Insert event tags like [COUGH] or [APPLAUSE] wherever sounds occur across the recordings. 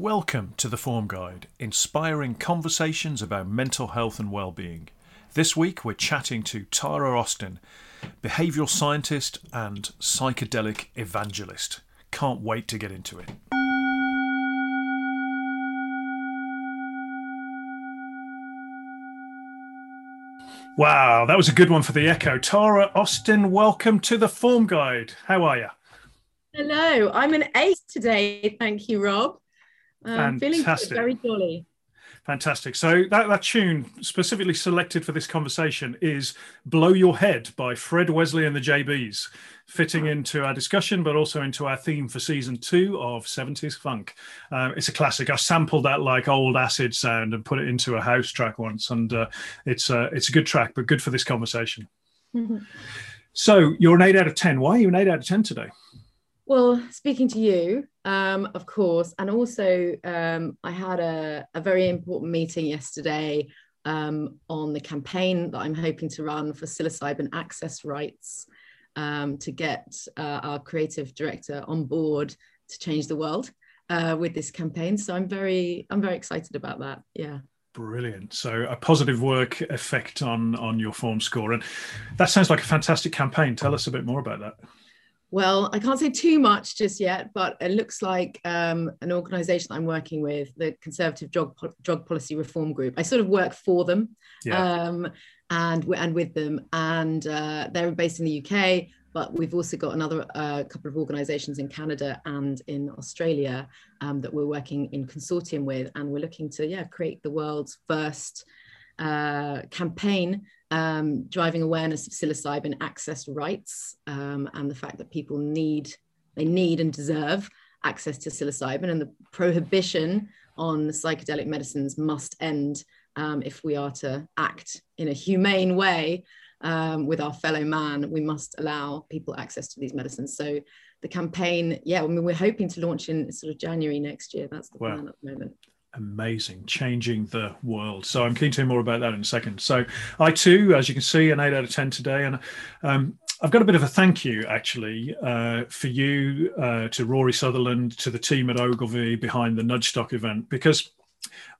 Welcome to the Form Guide, inspiring conversations about mental health and well-being. This week we're chatting to Tara Austin, behavioural scientist and psychedelic evangelist. Can't wait to get into it. Wow, that was a good one for the echo. Tara Austin, welcome to the Form Guide. How are you? Hello, I'm an ace today. Thank you, Rob. Um, feeling very jolly. Fantastic. So that, that tune specifically selected for this conversation is "Blow Your Head" by Fred Wesley and the JBs, fitting into our discussion, but also into our theme for season two of 70s funk. Uh, it's a classic. I sampled that like old acid sound and put it into a house track once, and uh, it's uh, it's a good track, but good for this conversation. Mm-hmm. [LAUGHS] So you're an eight out of ten. Why are you an eight out of ten today? Well, speaking to you, um, of course, and also um, I had a, a, very important meeting yesterday um, on the campaign that I'm hoping to run for psilocybin access rights um, to get uh, our creative director on board to change the world uh, with this campaign. So I'm very, I'm very excited about that. Yeah. Brilliant. So a positive work effect on on your form score, and that sounds like a fantastic campaign. Tell us a bit more about that. Well, I can't say too much just yet, but it looks like um, an organisation I'm working with, the Conservative Drug, Drug Policy Reform Group. I sort of work for them yeah. um, and and with them, and uh, they're based in the UK. But we've also got another uh, couple of organisations in Canada and in Australia um, that we're working in consortium with, and we're looking to yeah create the world's first uh, campaign um, driving awareness of psilocybin access rights um, and the fact that people need, they need and deserve access to psilocybin and the prohibition on psychedelic medicines must end um, if we are to act in a humane way um, with our fellow man. We must allow people access to these medicines. So the campaign, yeah, I mean, we're hoping to launch in sort of January next year. That's the wow. plan at the moment amazing, changing the world. So I'm keen to hear more about that in a second. So I too, as you can see, an eight out of ten today, and um, I've got a bit of a thank you actually uh, for you uh, to Rory Sutherland, to the team at Ogilvy behind the Nudgestock event because.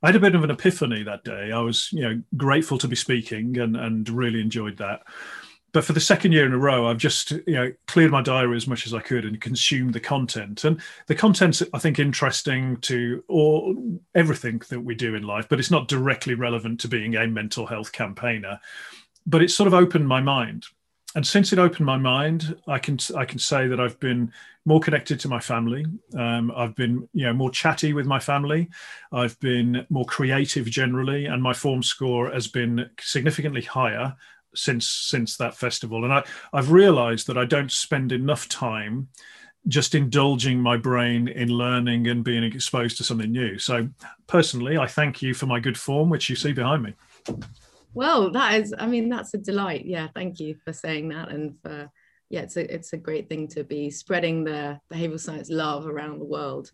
I had a bit of an epiphany that day. I was, you know, grateful to be speaking and, and really enjoyed that but for the second year in a row, I've just you know cleared my diary as much as I could and consumed the content. And the content's I think interesting to all everything that we do in life, but it's not directly relevant to being a mental health campaigner. But it's sort of opened my mind, and since it opened my mind, I can I can say that I've been more connected to my family. Um, I've been you know more chatty with my family. I've been more creative generally, and my form score has been significantly higher since since that festival. And i i've realized that i don't spend enough time just indulging my brain in learning and being exposed to something new. So personally i thank you for my good form which you see behind me. Well that is i mean that's a delight. Yeah thank you for saying that and for yeah it's a it's a great thing to be spreading the behavioral science love around the world.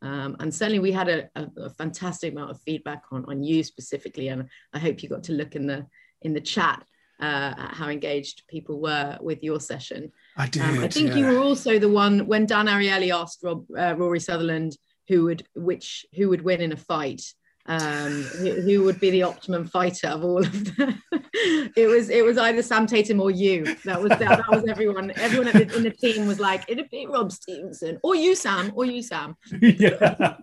Um, and certainly we had a, a, a, fantastic amount of feedback on, on you specifically and i hope you got to look in the in the chat uh, how engaged people were with your session. I did. Um, I think yeah. you were also the one when Dan Ariely asked Rob, uh, Rory Sutherland who would which who would win in a fight um, who, who, would be the optimum fighter of all of them. [LAUGHS] it was it was either Sam Tatam or you. That was that, that was everyone. Everyone in the team was like, it'd be Rob Stephenson or you, Sam, or you, Sam. [LAUGHS] yeah,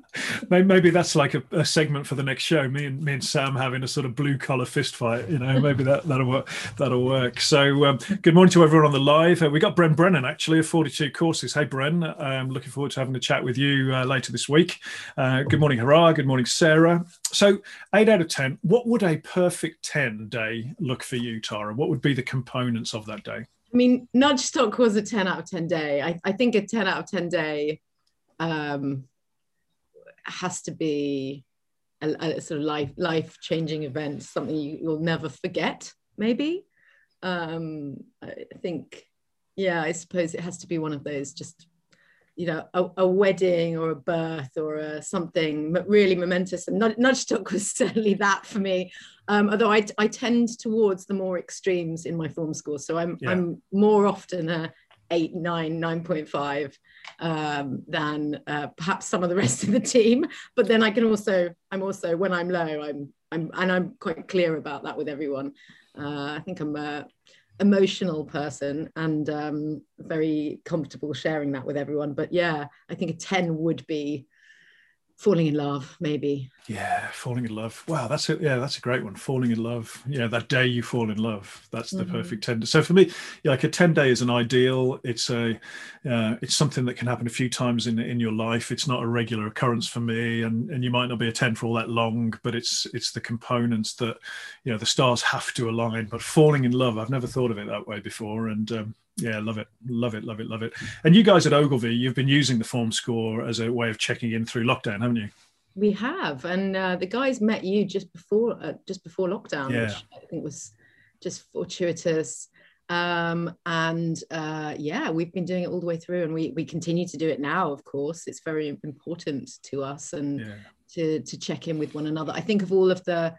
maybe that's like a, a, segment for the next show. Me and me and Sam having a sort of blue collar fist fight. You know, maybe that that'll work. That'll work. So, um, good morning to everyone on the live. Uh, we got Bren Brennan actually of Forty Two Courses. Hey, Bren, I'm looking forward to having a chat with you uh, later this week. Uh, good morning, Hurrah. Good morning, Sarah. So, eight out of 10, what would a perfect 10 day look for you, Tara? What would be the components of that day? I mean, Nudge Nudgestock was a 10 out of 10 day. I, I think a 10 out of 10 day um, has to be a, a, sort of life life changing event, something you, will never forget, maybe. Um, I think, yeah, I suppose it has to be one of those just you know a, a, wedding or a birth or a something really momentous and Nudgestock [LAUGHS] was certainly that for me um, although I, I tend towards the more extremes in my form score so i'm yeah. i'm more often a 8 9 9.5 um, than uh, perhaps some of the rest of the team. But then I can also, I'm also when I'm low, I'm, I'm, and I'm quite clear about that with everyone. Uh, I think I'm a emotional person and um, very comfortable sharing that with everyone. But yeah, I think a ten would be falling in love maybe. Yeah falling in love. Wow that's it yeah that's a great one. Falling in love. Yeah that day you fall in love. That's the mm-hmm. perfect 10 so for me yeah, like a 10 day is an ideal. It's a uh, it's something that can happen a few times in in your life. It's not a regular occurrence for me and and you might not be a 10 for all that long but it's it's the components that you know the stars have to align. But falling in love i've never thought of it that way before and um, yeah, love it, love it, love it, love it. And you guys at Ogilvy, you've been using the form score as a way of checking in through lockdown, haven't you? We have, and uh, the guys met you just before uh, just before lockdown, yeah. which I think was just fortuitous. Um, and uh, yeah, we've been doing it all the way through, and we we continue to do it now. Of course, it's very important to us, and yeah. to to check in with one another. I think of all of the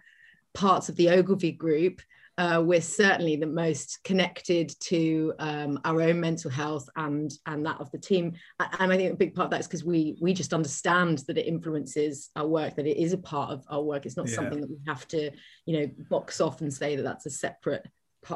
parts of the Ogilvy group uh, we're certainly the most connected to um, our own mental health and and that of the team. And I think a big part of that is because we we just understand that it influences our work, that it is a part of our work. It's not yeah. something that we have to, you know, box off and say that that's a separate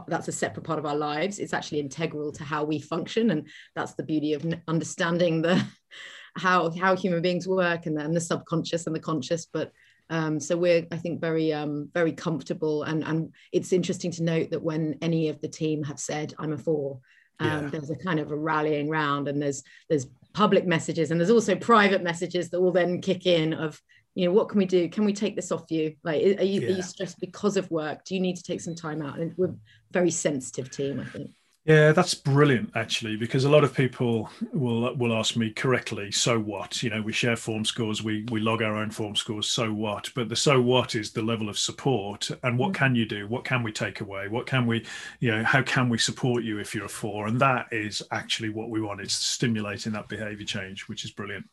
that's a separate part of our lives. It's actually integral to how we function, and that's the beauty of understanding the [LAUGHS] how how human beings work and, and the subconscious and the conscious. But um, so we're, I think, very, um, very comfortable. And, and it's interesting to note that when any of the team have said, "I'm a four, um, yeah. there's a kind of a rallying round, and there's there's public messages, and there's also private messages that will then kick in of, you know, what can we do? Can we take this off you? Like, are you, yeah. are you stressed because of work? Do you need to take some time out? And we're a very sensitive team, I think. Yeah, that's brilliant actually, because a lot of people will will ask me correctly, so what? You know, we share form scores, we we log our own form scores, so what? But the so what is the level of support and what mm-hmm. can you do? What can we take away? What can we, you know, how can we support you if you're a four? And that is actually what we want. It's stimulating that behavior change, which is brilliant.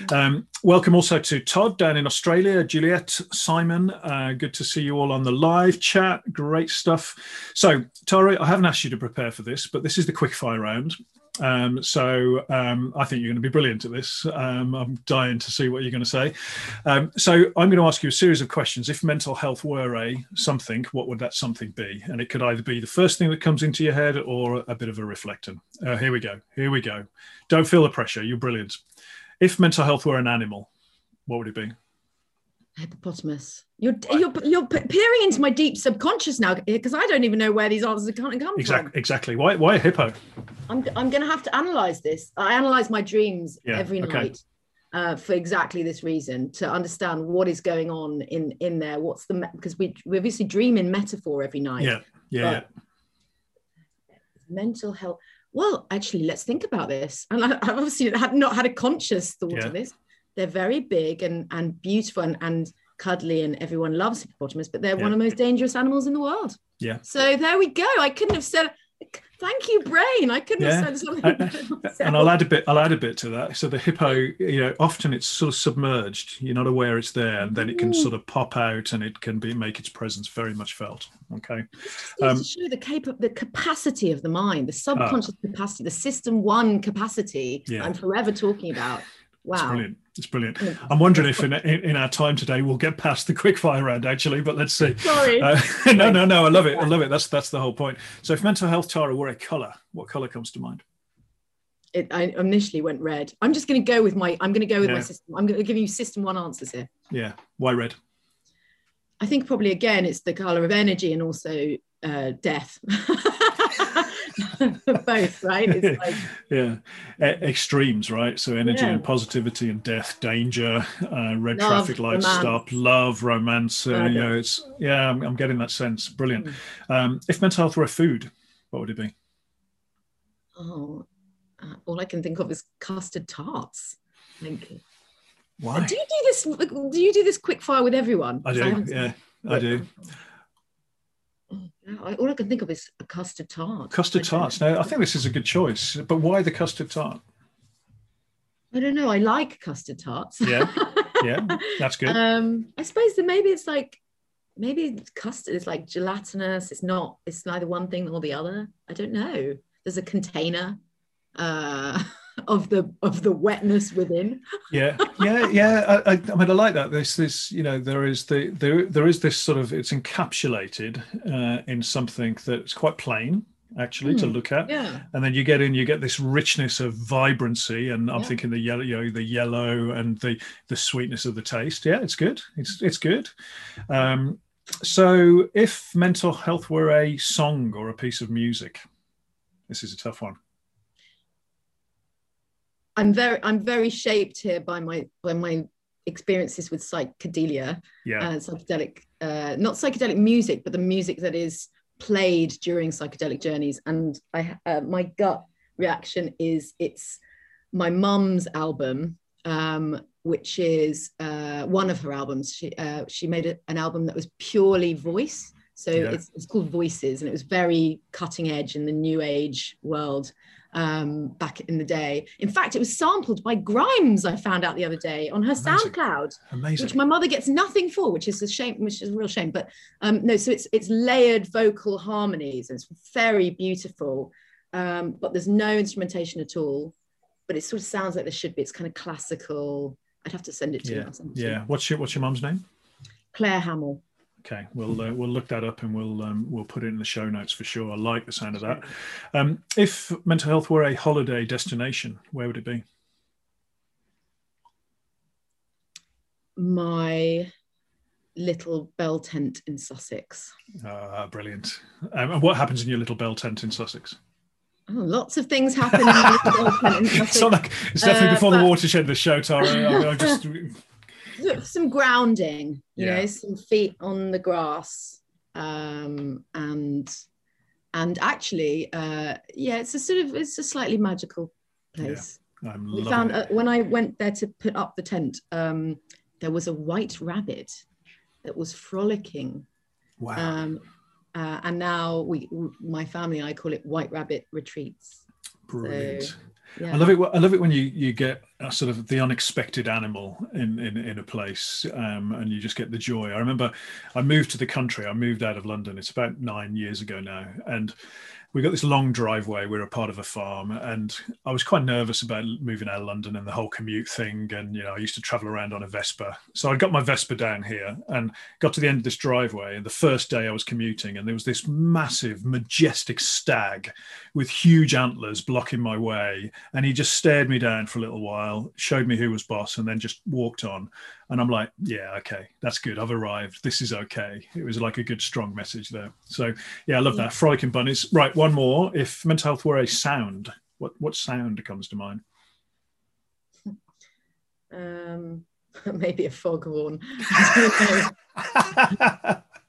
Mm-hmm. Um, welcome also to Todd down in Australia, Juliet, Simon. Uh, good to see you all on the live chat. Great stuff. So, Tara, I haven't asked you to prepare for this, but this is the quick fire round. Um, so um, I think you're going to be brilliant at this. Um, I'm dying to see what you're going to say. Um, so I'm going to ask you a series of questions. If mental health were a something, what would that something be? And it could either be the first thing that comes into your head or a bit of a reflectant. Uh, here we go. Here we go. Don't feel the pressure. You're brilliant. If mental health were an animal, what would it be? Hippopotamus. You're you're you're peering into my deep subconscious now because I don't even know where these answers are coming exactly, from. Exactly. Why why a hippo? I'm I'm going to have to analyze this. I analyze my dreams yeah, every okay. night. Uh, for exactly this reason to understand what is going on in in there what's the because we we obviously dream in metaphor every night yeah yeah, yeah. mental health well actually let's think about this and I, have obviously had not had a conscious thought yeah. of this they're very big and, and beautiful and, and cuddly and everyone loves hippopotamus, but they're yeah. one of the most dangerous animals in the world. Yeah. So there we go. I couldn't have said thank you brain i couldn't yeah. have said something [LAUGHS] and i'll add a bit i'll add a bit to that so the hippo you know often it's sort of submerged you're not aware it's there and then it can sort of pop out and it can be make its presence very much felt okay um, to show the cap- the capacity of the mind the subconscious uh, capacity the system one capacity yeah. i'm forever talking about wow it's brilliant. I'm wondering if in, in, our time today we'll get past the quick fire round actually, but let's see. Sorry. Uh, [LAUGHS] no, no, no. I love it. I love it. That's that's the whole point. So if mental health Tara were a color, what color comes to mind? It, I initially went red. I'm just going to go with my. I'm going to go with yeah. my system. I'm going to give you system one answers here. Yeah. Why red? I think probably again it's the color of energy and also uh, death. [LAUGHS] [LAUGHS] both right? It's [LAUGHS] like yeah. Extremes right? So energy yeah. and positivity and death danger uh, red love, traffic lights romance. stop love romance uh, you know it's yeah I'm, I'm, getting that sense. Brilliant. Mm. um, if mental health were a food what would it be? Oh uh, all i can think of is custard tarts. Thank you. Why? Do you do this do you do this quick fire with everyone? I do yeah i do all I can think of is a custard tart. Custard tarts. Now, I think this is a good choice, but why the custard tart? I don't know. I like custard tarts. Yeah, yeah, [LAUGHS] that's good. um, I suppose that maybe it's like maybe custard is like gelatinous. It's not. It's neither one thing nor the other. I don't know. There's a container. Uh, [LAUGHS] of the of the wetness within. yeah, yeah, yeah. I, I, I, mean, I like that. This, this, you know, there is the there there is this sort of it's encapsulated uh, in something that's quite plain actually mm, to hmm. look at yeah. and then you get in you get this richness of vibrancy and i'm yeah. thinking the yellow you know the yellow and the the sweetness of the taste yeah it's good it's it's good um so if mental health were a song or a piece of music this is a tough one i'm very i'm very shaped here by my by my experiences with psychedelia yeah. uh, psychedelic uh, not psychedelic music but the music that is played during psychedelic journeys. And i uh, my gut reaction is it's my mum's album um, which is uh, one of her albums. She uh, she made a, an album that was purely voice. So yeah. it's, it's called voices and it was very cutting edge in the new age world um, back in the day. In fact, it was sampled by Grimes. I found out the other day on her Amazing. SoundCloud, Amazing. which my mother gets nothing for, which is a shame, which is a real shame. But um, no, so it's it's layered vocal harmonies. And it's very beautiful, um, but there's no instrumentation at all. But it sort of sounds like there should be. It's kind of classical. I'd have to send it to yeah. you. Yeah. What's your What's your mum's name? Claire Hamill. Okay, we'll uh, we'll look that up and we'll um, we'll put it in the show notes for sure. I like the sound of that. Um, if mental health were a holiday destination, where would it be? My little bell tent in Sussex. Ah, brilliant. Um, and what happens in your little bell tent in Sussex? Oh, lots of things happen. in [LAUGHS] it's, not like, it's definitely uh, before but... the watershed. The show, Tara. I, I just [LAUGHS] some grounding, you yeah. know, some feet on the grass, um, and and actually, uh, yeah, it's a sort of it's a slightly magical place. Yeah, I'm we found uh, when I went there to put up the tent, um, there was a white rabbit that was frolicking. Wow. Um, uh, and now we, my family, I call it White Rabbit Retreats. Brilliant. So, yeah. I love it. I love it when you you get sort of the unexpected animal in in, in a place, um, and you just get the joy. I remember I moved to the country. I moved out of London. It's about nine years ago now, and we got this long driveway. We are a part of a farm, and I was quite nervous about moving out of London and the whole commute thing. And you know, I used to travel around on a Vespa, so I got my Vespa down here and got to the end of this driveway. And the first day I was commuting, and there was this massive, majestic stag with huge antlers blocking my way, and he just stared me down for a little while, showed me who was boss, and then just walked on. And I'm like, yeah, okay, that's good. I've arrived. This is okay. It was like a good, strong message there. So, yeah, I love that. Frolicking bunnies. Right, one more. If mental health were a sound, what, what sound comes to mind? [LAUGHS] Um, [LAUGHS] maybe a foghorn. [LAUGHS]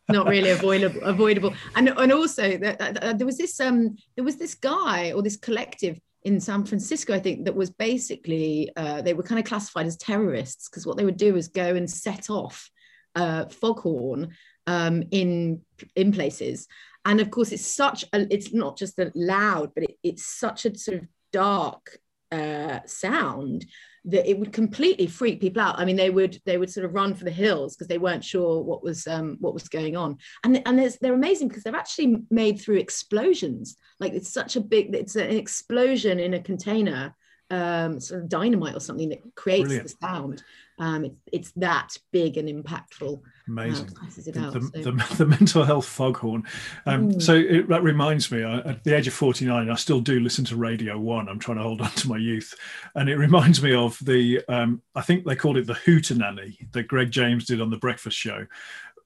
not really avoidable avoidable and and also there was this um there was this guy or this collective in San Francisco, I think, that was basically uh, they were kind of classified as terrorists because what they would do is go and set off uh, foghorn um, in in places, and of course, it's such a it's not just a loud, but it, it's such a sort of dark uh, sound that it would completely freak people out. I mean, they would they would sort of run for the hills because they weren't sure what was um, what was going on. And and they're amazing because they're actually made through explosions. Like it's such a big it's an explosion in a container, um, sort of dynamite or something that creates Brilliant. the sound um, it, it's that big and impactful. Amazing. Uh, the, so. the, [LAUGHS] the, mental health foghorn. Um, mm. So it, that reminds me, I, at the age of 49, I still do listen to Radio One. I'm trying to hold on to my youth. And it reminds me of the, um, I think they called it the Hootenanny that Greg James did on The Breakfast Show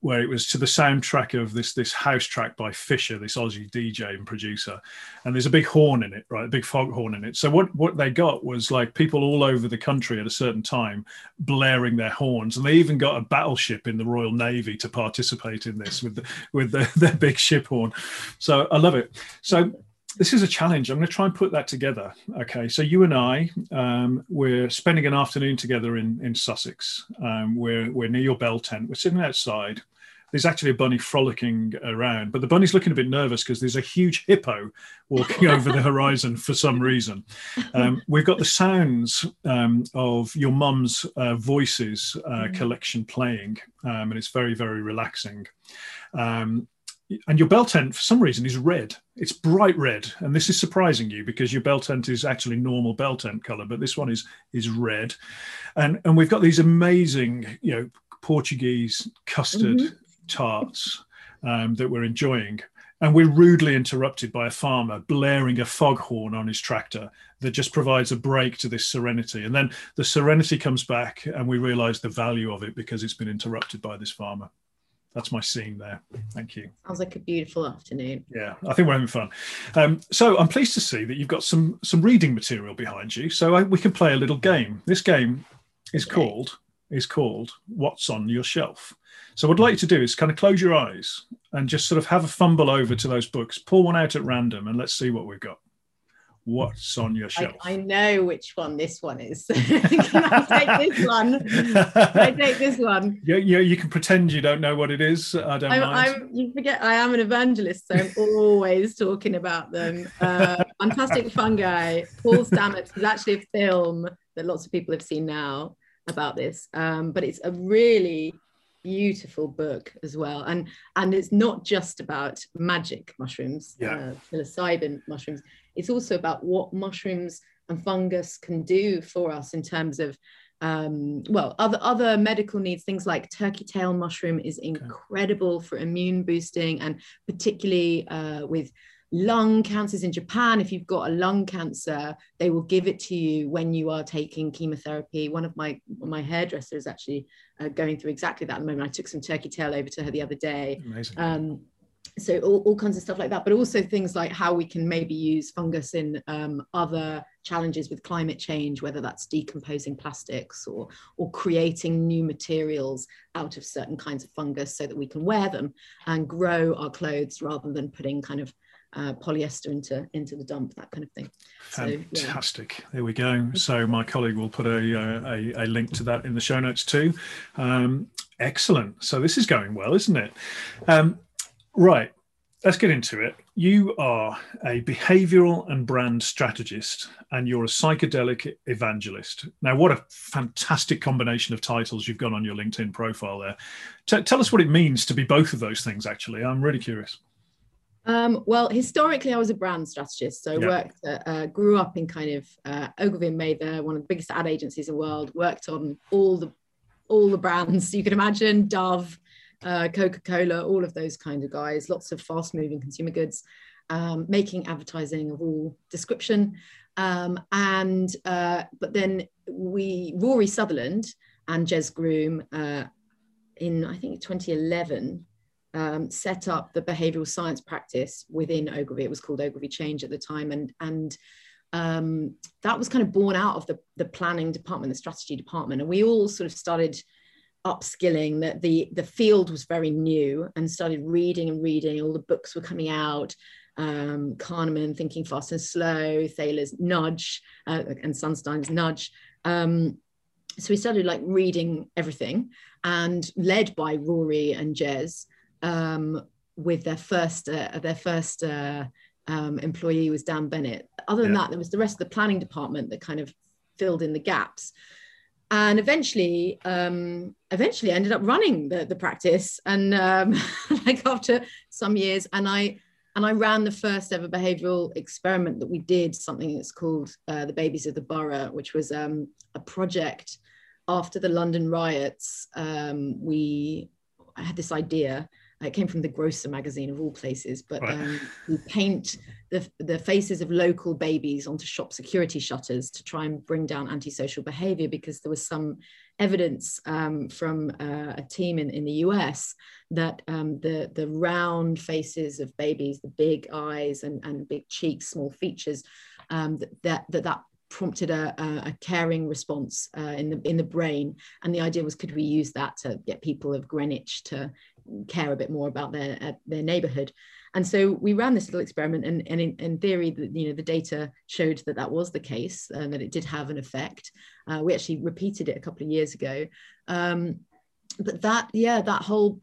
where it was to the soundtrack of this this house track by Fisher, this Aussie DJ and producer, and there's a big horn in it, right, a big fog horn in it. So what what they got was like people all over the country at a certain time blaring their horns, and they even got a battleship in the Royal Navy to participate in this with the, with the, [LAUGHS] their big ship horn. So I love it. So this is a challenge. I'm going to try and put that together. Okay, so you and I, um, we're spending an afternoon together in in Sussex. Um, we're we're near your bell tent. We're sitting outside there's actually a bunny frolicking around, but the bunny's looking a bit nervous because there's a huge hippo walking [LAUGHS] over the horizon for some reason. Um, we've got the sounds um, of your mum's uh, voices uh, mm. collection playing, um, and it's very, very relaxing. Um, and your bell tent, for some reason, is red. It's bright red, and this is surprising you because your bell tent is actually normal bell tent color, but this one is is red, and and we've got these amazing, you know, Portuguese custard mm-hmm. tarts um, that we're enjoying. And we're rudely interrupted by a farmer blaring a foghorn on his tractor that just provides a break to this serenity. And then the serenity comes back, and we realize the value of it because it's been interrupted by this farmer that's my scene there. Thank you. Sounds like a beautiful afternoon. Yeah, I think we're having fun. Um, so I'm pleased to see that you've got some some reading material behind you, so I, we can play a little game. This game is okay. called is called What's on Your Shelf. So what I'd like you to do is kind of close your eyes and just sort of have a fumble over to those books, pull one out at random, and let's see what we've got what's on your shelf? I, I know which one this one is. [LAUGHS] can I take this one? Can I take this one? [LAUGHS] Yeah, yeah, you can pretend you don't know what it is. I don't I'm, mind. I'm, you forget I am an evangelist, so I'm always talking about them. Uh, Fantastic Fungi, Paul Stamets is actually a film that lots of people have seen now about this, um, but it's a really beautiful book as well and and it's not just about magic mushrooms yeah. uh, psilocybin mushrooms it's also about what mushrooms and fungus can do for us in terms of um, well, other other medical needs, things like turkey tail mushroom is incredible okay. for immune boosting, and particularly uh, with lung cancers in Japan. If you've got a lung cancer, they will give it to you when you are taking chemotherapy. One of my my hairdressers actually uh, going through exactly that at the moment. I took some turkey tail over to her the other day. Amazing. Um, so all, all kinds of stuff like that but also things like how we can maybe use fungus in um, other challenges with climate change whether that's decomposing plastics or or creating new materials out of certain kinds of fungus so that we can wear them and grow our clothes rather than putting kind of uh, polyester into into the dump, that kind of thing. Fantastic. So, yeah. There we go. So my colleague will put a, uh, a, a link to that in the show notes too. Um, excellent. So this is going well, isn't it? Um, Right. Let's get into it. You are a behavioral and brand strategist, and you're a psychedelic evangelist. Now, what a fantastic combination of titles you've got on your LinkedIn profile there. T- tell us what it means to be both of those things, actually. I'm really curious. Um, well, historically, I was a brand strategist. So I yeah. worked, at, uh, grew up in kind of uh, Ogilvy and Mather, one of the biggest ad agencies in the world, worked on all the all the brands you can imagine, Dove, uh, Coca Cola, all of those kind of guys, lots of fast moving consumer goods, um, making advertising of all description. Um, and uh, but then we, Rory Sutherland and Jez Groom, uh, in I think 2011, um, set up the behavioral science practice within Ogilvy. It was called Ogilvy Change at the time, and and um, that was kind of born out of the the planning department, the strategy department, and we all sort of started upskilling that the the field was very new and started reading and reading. All the books were coming out um, Kahneman thinking fast and slow Thaler's nudge uh, and Sunstein's nudge. Um, so we started like reading everything and led by Rory and Jez um, with their first uh, their first uh, um, employee was Dan Bennett. Other than yeah. that there was the rest of the planning department that kind of filled in the gaps. And eventually um, eventually I ended up running the, the practice. And um, [LAUGHS] like after some years and I and I ran the first ever behavioral experiment that we did something that's called uh, the babies of the borough which was um, a project after the London riots um, we I had this idea it came from the Grocer magazine of all places, but right. um, we paint the, the faces of local babies onto shop security shutters to try and bring down antisocial behavior because there was some evidence um, from uh, a team in, in the US that um, the, the round faces of babies, the big eyes and, and big cheeks, small features, um, that, that, that prompted a, a, caring response uh, in the in the brain and the idea was could we use that to get people of greenwich to care a bit more about their uh, their neighborhood. And so we ran this little experiment and, and in, in, theory the, you know the data showed that that was the case and that it did have an effect. Uh, we actually repeated it a couple of years ago. Um, but that yeah that whole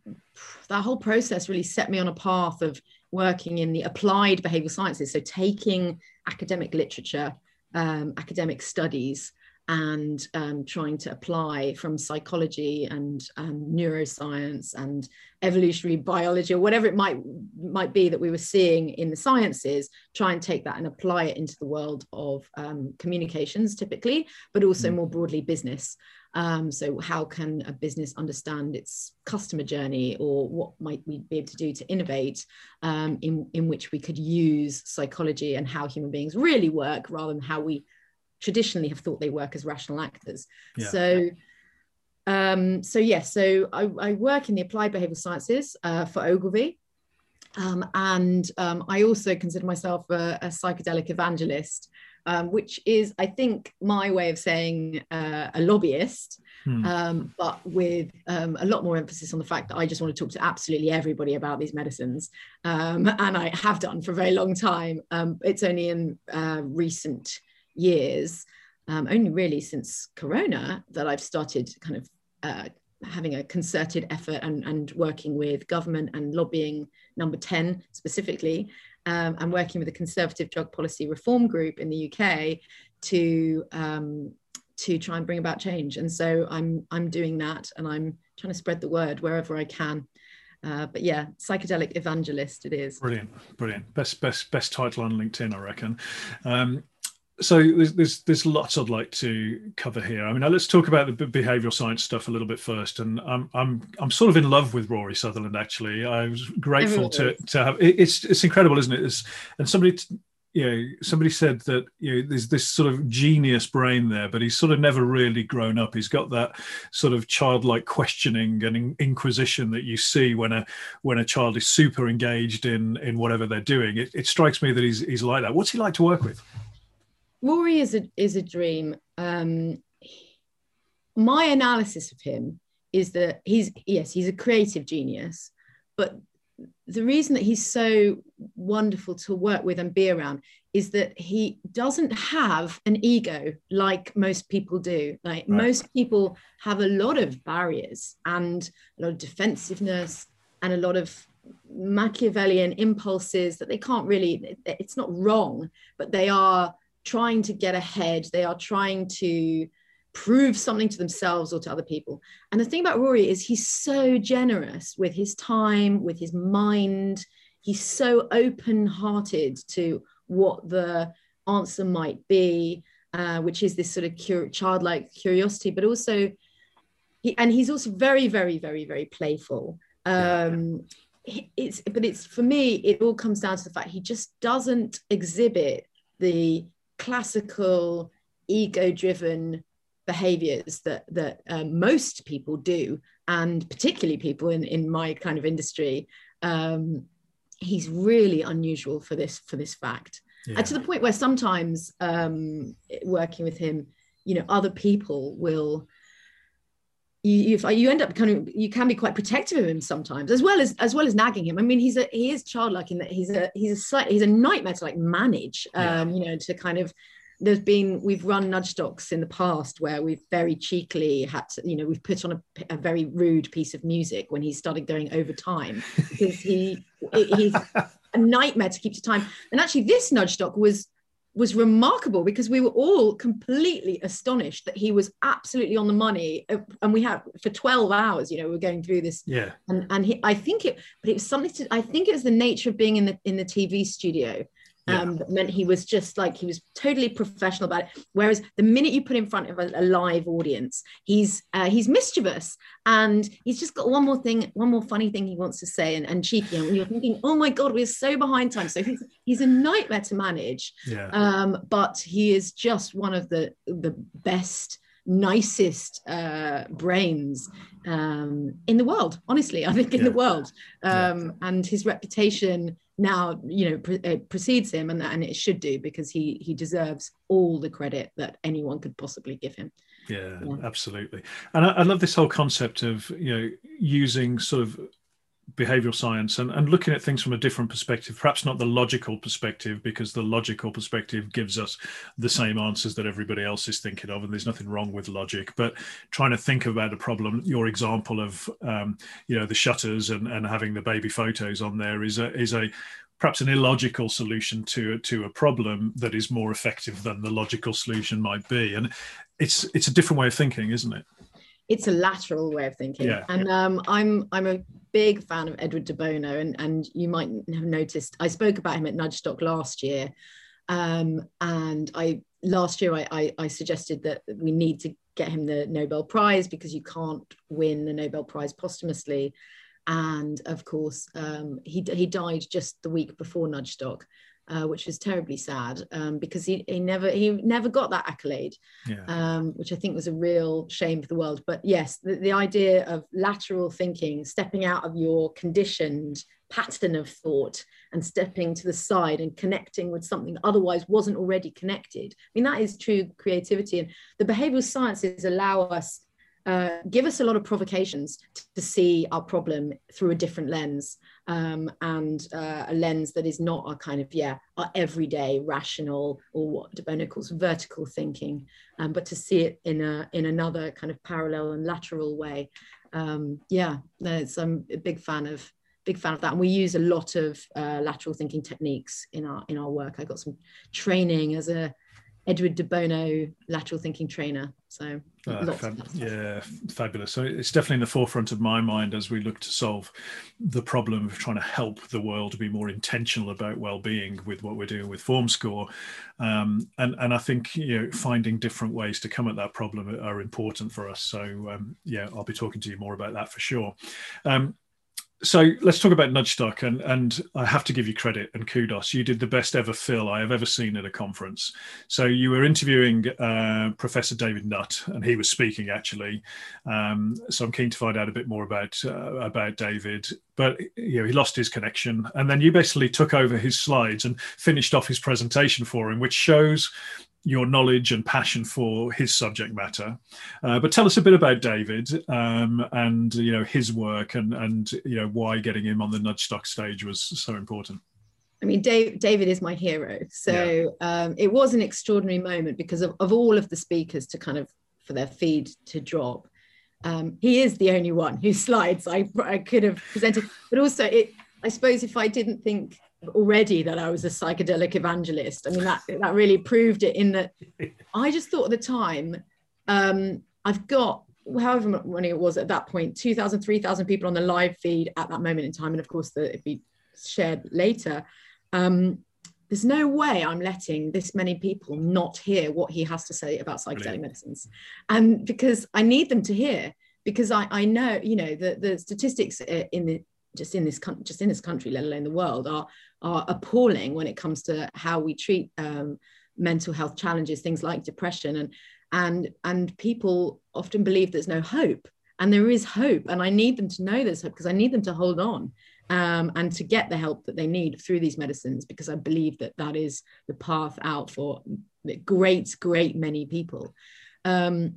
that whole process really set me on a path of working in the applied behavioral sciences. So taking academic literature um, academic studies and um, trying to apply from psychology and um, neuroscience and evolutionary biology or whatever it might might be that we were seeing in the sciences try and take that and apply it into the world of um, communications typically but also mm. more broadly business um, so how can a business understand its customer journey or what might we be able to do to innovate um, in, in which we could use psychology and how human beings really work rather than how we traditionally have thought they work as rational actors. Yeah. So um, so yes, so I, I, work in the applied behavioral sciences uh, for Ogilvy. Um, and um, I also consider myself a, a psychedelic evangelist, um, which is, I think, my way of saying uh, a lobbyist, hmm. Um, but with um, a lot more emphasis on the fact that I just want to talk to absolutely everybody about these medicines. and I have done for a very long time. it's only in uh, recent years, um, only really since Corona, that I've started kind of uh, having a concerted effort and, and working with government and lobbying number 10 specifically, um, and working with the Conservative Drug Policy Reform Group in the UK to um, to try and bring about change. And so I'm I'm doing that, and I'm trying to spread the word wherever I can. Uh, but yeah, psychedelic evangelist it is. Brilliant, brilliant. Best best best title on LinkedIn, I reckon. Um, so there's, there's, there's lots I'd like to cover here. I mean, let's talk about the behavioural science stuff a little bit first. And I'm I'm I'm sort of in love with Rory Sutherland. Actually, I was grateful mm-hmm. to to have. It, it's it's incredible, isn't it? It's, and somebody. you know, somebody said that you know there's this sort of genius brain there, but he's sort of never really grown up. He's got that sort of childlike questioning and inquisition that you see when a when a child is super engaged in in whatever they're doing. It, it strikes me that he's he's like that. What's he like to work with? Rory is a is a dream. Um, my analysis of him is that he's yes, he's a creative genius, but the reason that he's so wonderful to work with and be around is that he doesn't have an ego like most people do. Like right. most people have a lot of barriers and a lot of defensiveness and a lot of Machiavellian impulses that they can't really, it's not wrong, but they are trying to get ahead. They are trying to prove something to themselves or to other people. And the thing about Rory is he's so generous with his time, with his mind. He's so open hearted to what the answer might be, uh, which is this sort of cur- childlike curiosity, but also, he, and he's also very, very, very, very playful. Um, it's, but it's for me, it all comes down to the fact he just doesn't exhibit the classical ego driven behaviors that that um, most people do and particularly people in in my kind of industry um, he's really unusual for this for this fact yeah. and to the point where sometimes um, working with him you know other people will you, you, you end up kind of you can be quite protective of him sometimes as well as as well as nagging him i mean he's a he is childlike in that he's a he's a slight he's a nightmare to like manage um yeah. you know to kind of there's been we've run Nudgestocks in the past where we've very cheekily had to you know we've put on a, a very rude piece of music when he started going over time because he he's [LAUGHS] a nightmare to keep to time and actually this Nudgestock was was remarkable because we were all completely astonished that he was absolutely on the money uh, and we had for 12 hours you know we are going through this. Yeah. And and he, i think it but it was something to i think it was the nature of being in the in the tv studio um, that meant he was just like he was totally professional about it. Whereas the minute you put in front of a, a live audience, he's uh, he's mischievous and he's just got one more thing, one more funny thing he wants to say and, and cheeky. And you're thinking, oh my god, we're so behind time. So he's he's a nightmare to manage. Yeah. Um, but he is just one of the the best nicest uh, brains um, in the world honestly i think in yeah. the world um, yeah. and his reputation now you know pre- precedes him and, and it should do because he he deserves all the credit that anyone could possibly give him yeah, yeah. absolutely and I, I, love this whole concept of you know using sort of behavioral science and, and looking at things from a different perspective, perhaps not the logical perspective, because the logical perspective gives us the same answers that everybody else is thinking of, and there's nothing wrong with logic. But trying to think about a problem, your example of um, you know the shutters and, and having the baby photos on there is a is a perhaps an illogical solution to to a problem that is more effective than the logical solution might be and it's it's a different way of thinking isn't it it's a lateral way of thinking. Yeah, and. Um, i'm i'm a big fan of edward de bono and and you might have noticed i spoke about him at nudgestock last year. Um, and i last year I, I, I suggested that we need to get him the nobel prize because you can't win the nobel prize posthumously. And of course um, he, he died just the week before nudgestock uh, which was terribly sad um, because he, he never he never got that accolade, yeah. um, which I think was a real shame for the world. But yes, the, the idea of lateral thinking, stepping out of your conditioned pattern of thought and stepping to the side and connecting with something otherwise wasn't already connected. I mean, that is true creativity. And the behavioral sciences allow us uh, give us a lot of provocations to, to, see our problem through a different lens um, and uh, a lens that is not our kind of yeah our everyday rational or what De Bono calls vertical thinking um, but to see it in a in another kind of parallel and lateral way. Um, yeah I'm a big fan of big fan of that. And we use a lot of uh, lateral thinking techniques in our in our work. I got some training as a Edward de Bono lateral thinking trainer. So uh, fab- yeah, fabulous. So it's definitely in the forefront of my mind as we look to solve the problem of trying to help the world be more intentional about well-being with what we're doing with FormScore. Um, and and I think you know finding different ways to come at that problem are important for us. So um, yeah, I'll be talking to you more about that for sure. Um, so let's talk about Nudgestock, and and I have to give you credit and kudos. You did the best ever fill I have ever seen at a conference. So you were interviewing uh, Professor David Nutt, and he was speaking actually. Um, so I'm keen to find out a bit more about uh, about David. But you know, he lost his connection, and then you basically took over his slides and finished off his presentation for him, which shows your knowledge and passion for his subject matter. Uh, but tell us a bit about David um, and you know his work and and you know why getting him on the Nudgestock stage was so important. I mean, Dave, David is my hero. So yeah. um, it was an extraordinary moment because of, of all of the speakers to kind of for their feed to drop. Um, he is the only one whose [LAUGHS] slides I, I could have presented, but also it. I suppose if I didn't think already that I was a psychedelic evangelist. I mean, that that really proved it in that [LAUGHS] I just thought at the time, um, I've got however many it was at that point, 2,000, 3,000 people on the live feed at that moment in time. And of course, the, it'd be shared later. Um, there's no way I'm letting this many people not hear what he has to say about psychedelic Brilliant. medicines. And because I need them to hear, because I, I know, you know, the, the statistics in the just in this just in this country, let alone the world, are are appalling when it comes to how we treat um, mental health challenges, things like depression, and and and people often believe there's no hope, and there is hope, and I need them to know there's hope because I need them to hold on. Um, and to get the help that they need through these medicines, because I believe that that is the path out for great, great many people. Um,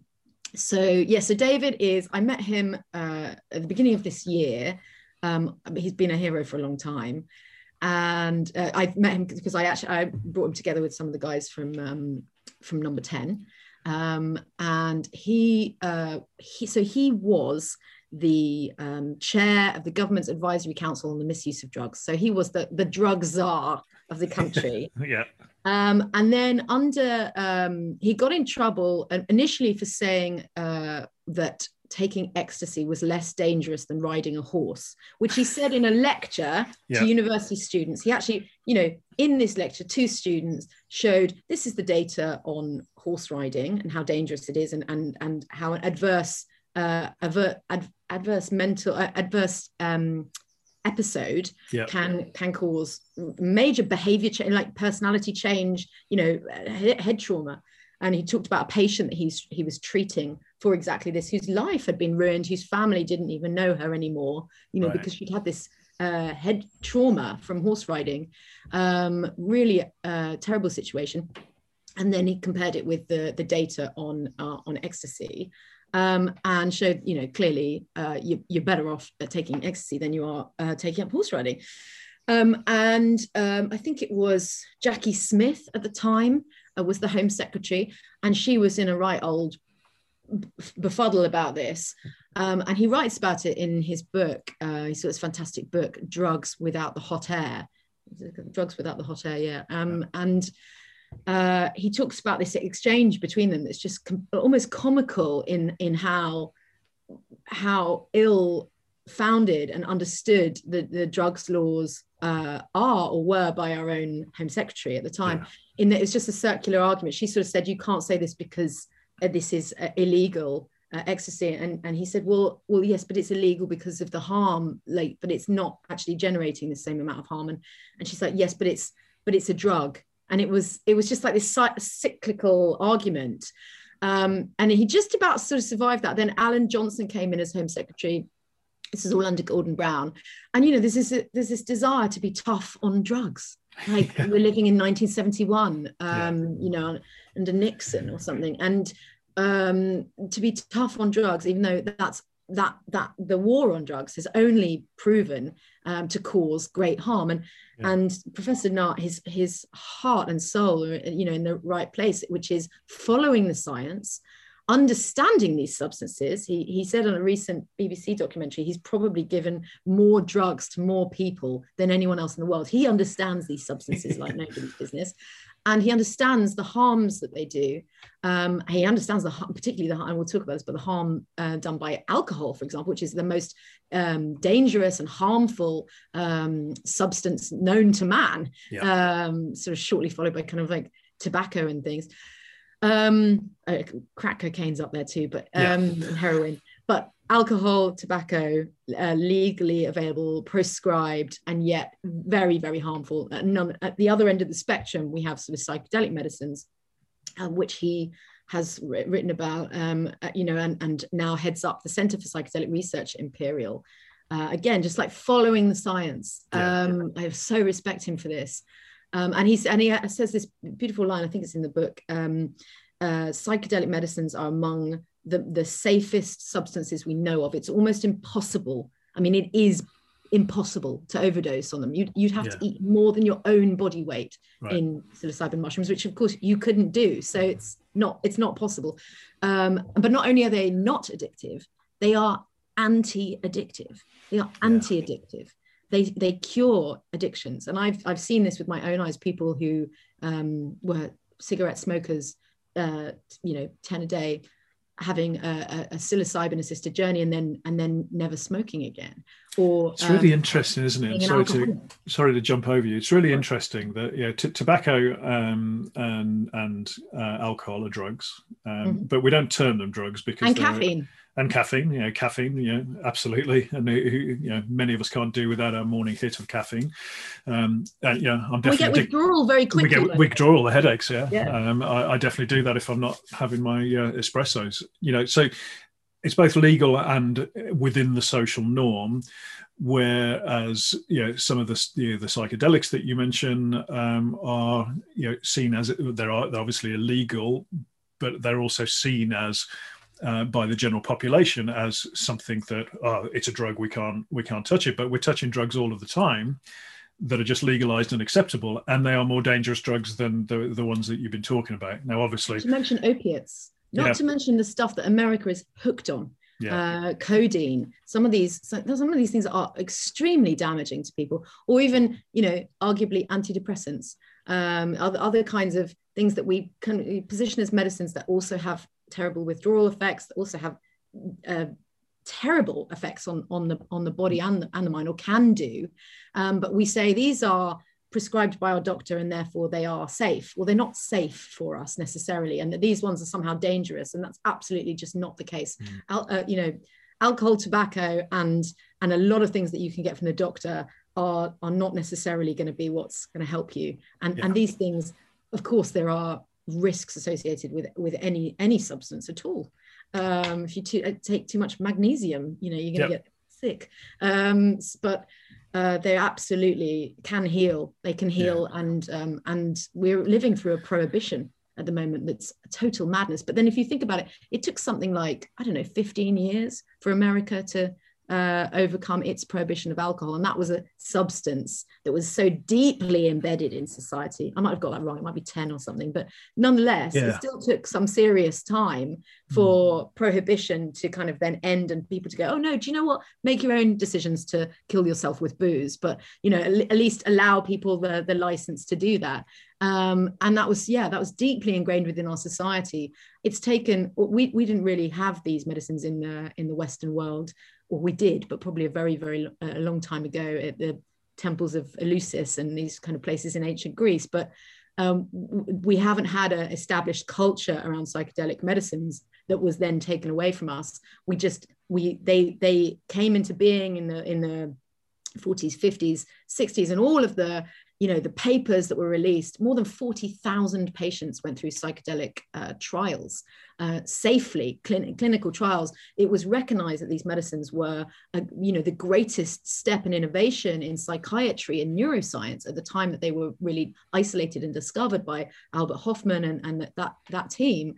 so yeah, so David is. I met him uh, at the beginning of this year, um, he's been a hero for a long time. And uh, I met him because I actually I brought him together with some of the guys from um, from Number Ten, um, and he uh, he so he was the um, chair of the government's advisory council on the misuse of drugs. So he was the the drug czar of the country. [LAUGHS] yeah. Um, and then under um, he got in trouble uh, initially for saying uh, that taking ecstasy was less dangerous than riding a horse, which he said in a lecture yeah. to university students. He actually, you know, in this lecture, two students showed this is the data on horse riding and how dangerous it is, and and and how an adverse uh, aver, ad, adverse mental uh, adverse um, episode yeah. can can cause major behavior change, like personality change, you know, head, head trauma. And he talked about a patient that he's he was treating for exactly this, whose life had been ruined, whose family didn't even know her anymore, you know, right. because she'd had this uh, head trauma from horse riding. Um, really uh, terrible situation. And then he compared it with the, the data on, uh, on ecstasy. Um, and showed, you know, clearly uh, you, are better off taking ecstasy than you are uh, taking up horse riding. Um, and um, I think it was Jacqui Smith at the time uh, was the Home Secretary, and she was in a right old befuddle about this. Um, and he writes about it in his book. Uh, got this fantastic book, Drugs Without the Hot Air, drugs without the hot air yeah um and uh, he talks about this exchange between them that's just com- almost comical in in how how ill founded and understood the, the drugs laws uh, are or were by our own home secretary at the time yeah. in that it's just a circular argument. She sort of said you can't say this because uh, this is uh, illegal uh, ecstasy. And, and he said well well yes but it's illegal because of the harm like but it's not actually generating the same amount of harm. And and she's like yes but it's but it's a drug. And it was it was just like this cyclical argument. Um, and he just about sort of survived that. Then alan johnson came in as home secretary this is all under gordon brown and you know there's this there's this desire to be tough on drugs like [LAUGHS] yeah. we're living in 1971 um, yeah. you know under nixon or something and um, to be tough on drugs, even though that's that that the war on drugs has only proven um, to cause great harm and yeah. and professor Nutt his his heart and soul are, you know in the right place which is following the science understanding these substances he, he said on a recent bbc documentary he's probably given more drugs to more people than anyone else in the world he understands these substances like [LAUGHS] nobody's business and he understands the harms that they do. Um, he understands the particularly the and we'll talk about this, but the harm uh, done by alcohol, for example, which is the most um, dangerous and harmful um, substance known to man. Yeah. Um, sort of shortly followed by kind of like tobacco and things. Um, uh, crack cocaine's up there too, but yeah. Um, heroin. But alcohol, tobacco, uh, legally available, prescribed, and yet very, very harmful. At, none, at the other end of the spectrum, we have sort of psychedelic medicines, uh, which he has written about, um, uh, you know, and, and now heads up the Center for Psychedelic Research, Imperial. Uh, again, just like following the science. Yeah. Um, I have so respect him for this. Um, and he's and he says this beautiful line. I think it's in the book. Um, uh, psychedelic medicines are among the, the safest substances we know of. It's almost impossible. I mean, it is impossible to overdose on them. You'd, you'd have yeah. to eat more than your own body weight right. in psilocybin mushrooms, which of course you couldn't do. So it's not it's not possible. Um, but not only are they not addictive, they are anti-addictive. They are yeah. anti-addictive. They they cure addictions, and I've I've seen this with my own eyes. People who um, were cigarette smokers, uh, you know, ten a day having a, a, psilocybin assisted journey and then and then never smoking again. Or it's really um, interesting isn't it? sorry to sorry to jump over you. It's really interesting that yeah t- tobacco um, and and uh, alcohol are drugs um, mm-hmm. but we don't term them drugs because and caffeine and caffeine, you know, caffeine, you know, absolutely, and you know, many of us can't do without a morning hit of caffeine. Um, and, yeah, I'm definitely we get withdrawal very quickly. We get withdrawal, the headaches. Yeah, yeah. Um, I, I, definitely do that if I'm not having my uh, espressos. You know, so it's both legal and within the social norm. Whereas you know some of the you know, the psychedelics that you mention um, are you know seen as they're obviously illegal, but they're also seen as uh, by the general population as something that oh, it's a drug we can't we can't touch it. But we're touching drugs all of the time that are just legalized and acceptable and they are more dangerous drugs than the, the ones that you've been talking about. Now obviously to mention opiates. Not yeah. to mention the stuff that america is hooked on. Yeah. uh, codeine. Some of these some of these things are extremely damaging to people or even you know arguably antidepressants. Um, other, other kinds of things that we can position as medicines that also have terrible withdrawal effects that also have uh, terrible effects on, on the on the body and the, and the mind or can do um, but we say these are prescribed by our doctor and therefore they are safe well they're not safe for us necessarily and that these ones are somehow dangerous and that's absolutely just not the case mm. Al, uh, you know alcohol tobacco and and a lot of things that you can get from the doctor are are not necessarily going to be what's going to help you and yeah. and these things of course there are risks associated with with any any substance at all. Um, if you t- uh, take too much magnesium, you know you're going to yep. get sick. Um, but uh, they absolutely can heal. They can heal, yeah. and um, and we're living through a prohibition at the moment that's total madness. But then if you think about it, it took something like I don't know 15 years for America to uh, overcome its prohibition of alcohol. And that was a substance that was so deeply embedded in society. I might have got that wrong. It might be 10 or something, but nonetheless, yeah. it still took some serious time for mm. prohibition to kind of then end and people to go, oh no, do you know what? Make your own decisions to kill yourself with booze. But, you know, at least allow people the, the license to do that. Um, and that was yeah that was deeply ingrained within our society it's taken we, we didn't really have these medicines in the in the western world or we did but probably a very very a long time ago at the temples of eleusis and these kind of places in ancient greece. But um, we haven't had an established culture around psychedelic medicines that was then taken away from us. We just we they they came into being in the in the 40s 50s 60s and all of the you know the papers that were released more than 40,000 patients went through psychedelic uh, trials uh, safely clin- clinical trials. It was recognized that these medicines were uh, you know the greatest step in innovation in psychiatry and neuroscience at the time that they were really isolated and discovered by Albert Hofmann and, and that that team.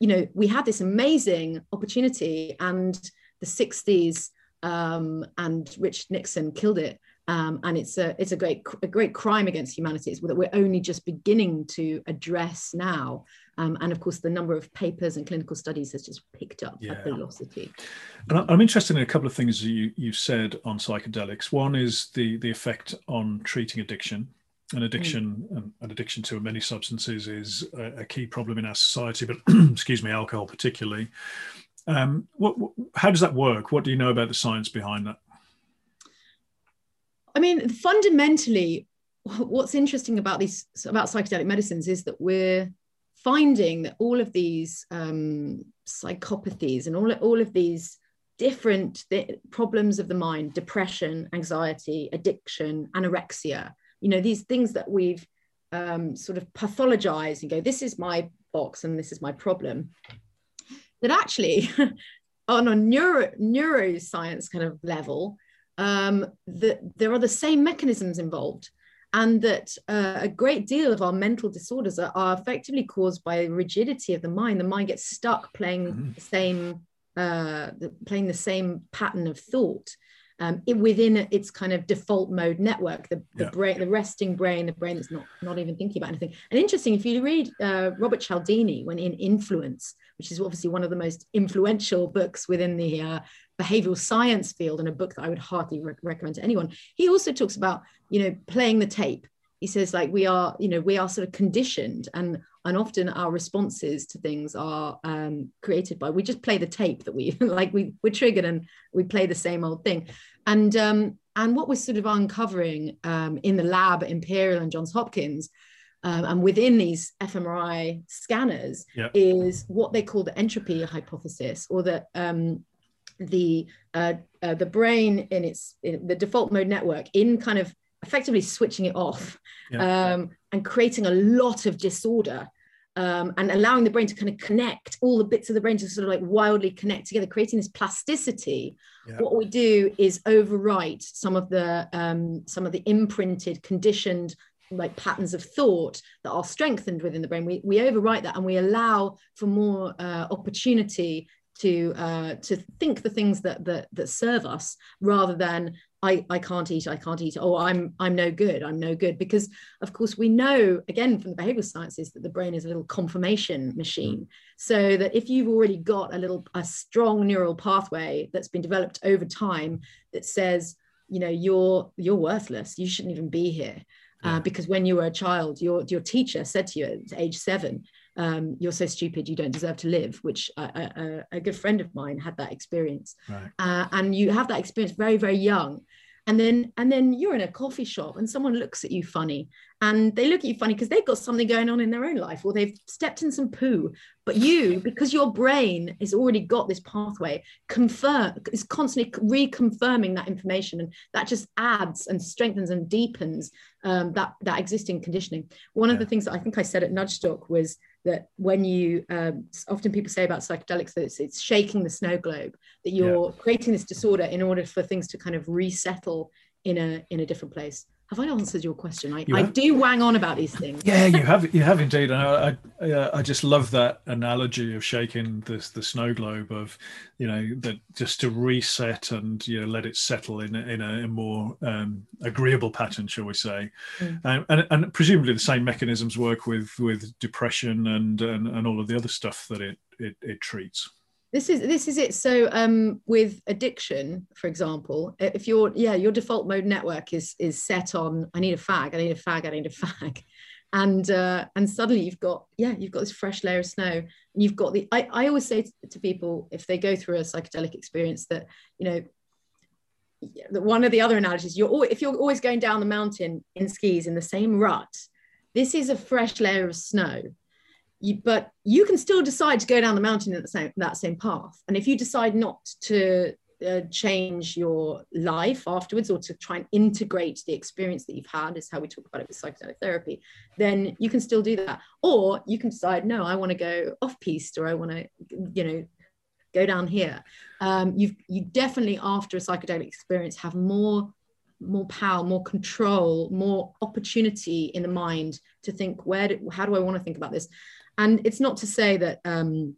You know we had this amazing opportunity and the 60s um, and Rich Nixon killed it um, and it's a it's a great a great crime against humanity. It's that we're only just beginning to address now. Um, and of course the number of papers and clinical studies has just picked up yeah. at velocity. And i'm interested in a couple of things you you've said on psychedelics. One is the the effect on treating addiction. And addiction mm. and addiction to many substances is a, a key problem in our society but [CLEARS THROAT] excuse me alcohol particularly. Um, what, what, how does that work? What do you know about the science behind that I mean, fundamentally, [LAUGHS] what's interesting about these about psychedelic medicines is that we're finding that all of these um, psychopathies and all, all of these different th- problems of the mind depression anxiety addiction anorexia you know these things that we've um, sort of pathologized and go this is my box and this is my problem that actually [LAUGHS] on a neuro neuroscience kind of level um, that there are the same mechanisms involved and that uh, a great deal of our mental disorders are, are, effectively caused by rigidity of the mind the mind gets stuck playing mm-hmm. the same uh, the, playing the same pattern of thought um, it, within its kind of default mode network the, the yeah. brain the resting brain the brain that's not not even thinking about anything and interesting if you read uh, robert cialdini when in influence which is obviously one of the most influential books within the uh, behavioral science field and a book that I would hardly re- recommend to anyone. He also talks about, you know, playing the tape. He says like we are, you know, we are sort of conditioned and and often our responses to things are um, created by we just play the tape that we [LAUGHS] like we we're triggered and we play the same old thing. And um, and what we're sort of uncovering um, in the lab at Imperial and Johns Hopkins um, and within these fMRI scanners yep. is what they call the entropy hypothesis, or the um, the uh, uh, the brain in its in the default mode network in kind of effectively switching it off yeah. um, and creating a lot of disorder um, and allowing the brain to kind of connect all the bits of the brain to sort of like wildly connect together, creating this plasticity. Yeah. What we do is overwrite some of the um, some of the imprinted, conditioned like patterns of thought that are strengthened within the brain. We we overwrite that and we allow for more uh, opportunity to uh, to think the things that that that serve us rather than I, I can't eat I can't eat. Oh I'm I'm no good I'm no good. Because of course we know again from the behavioral sciences that the brain is a little confirmation machine. Mm. so that if you've already got a little a strong neural pathway that's been developed over time that says you know you're you're worthless. You shouldn't even be here. Uh, because when you were a child your your teacher said to you at age seven um, you're so stupid, you don't deserve to live, which a, a, a good friend of mine had that experience. Right. Uh, and you have that experience very, very young and then and then you're in a coffee shop and someone looks at you funny and they look at you funny because they've got something going on in their own life or they've stepped in some poo but you [LAUGHS] because your brain has already got this pathway confirm is constantly reconfirming that information and that just adds and strengthens and deepens um, that that existing conditioning one yeah. of the things that i think i said at Nudgestock was that when you um, often people say about psychedelics that it's, it's shaking the snow globe that you're yeah. creating this disorder in order for things to kind of resettle in a in a different place have I answered your question? I, I do wang on about these things. Yeah, you have. You have indeed. And I, I, I, just love that analogy of shaking the the snow globe of, you know, that just to reset and you know let it settle in a, in a, more um, agreeable pattern, shall we say? Mm. And, and, and presumably the same mechanisms work with with depression and and, and all of the other stuff that it it, it treats this is this is it. So um with addiction for example if your yeah your default mode network is is set on i need a fag i need a fag i need a fag. [LAUGHS] And uh and suddenly you've got yeah you've got this fresh layer of snow. And you've got the i, I always say to, to people if they go through a psychedelic experience that you know one of the other analogies you're always, if you're always going down the mountain in skis in the same rut this is a fresh layer of snow you, but you can still decide to go down the mountain in the same, that same path. And if you decide not to uh, change your life afterwards or to try and integrate the experience that you've had is how we talk about it with psychedelic therapy then you can still do that. Or you can decide no i want to go off piste or i want to you know go down here. Um, you you definitely after a psychedelic experience have more more power more control more opportunity in the mind to think where do, how do i want to think about this and it's not to say that um,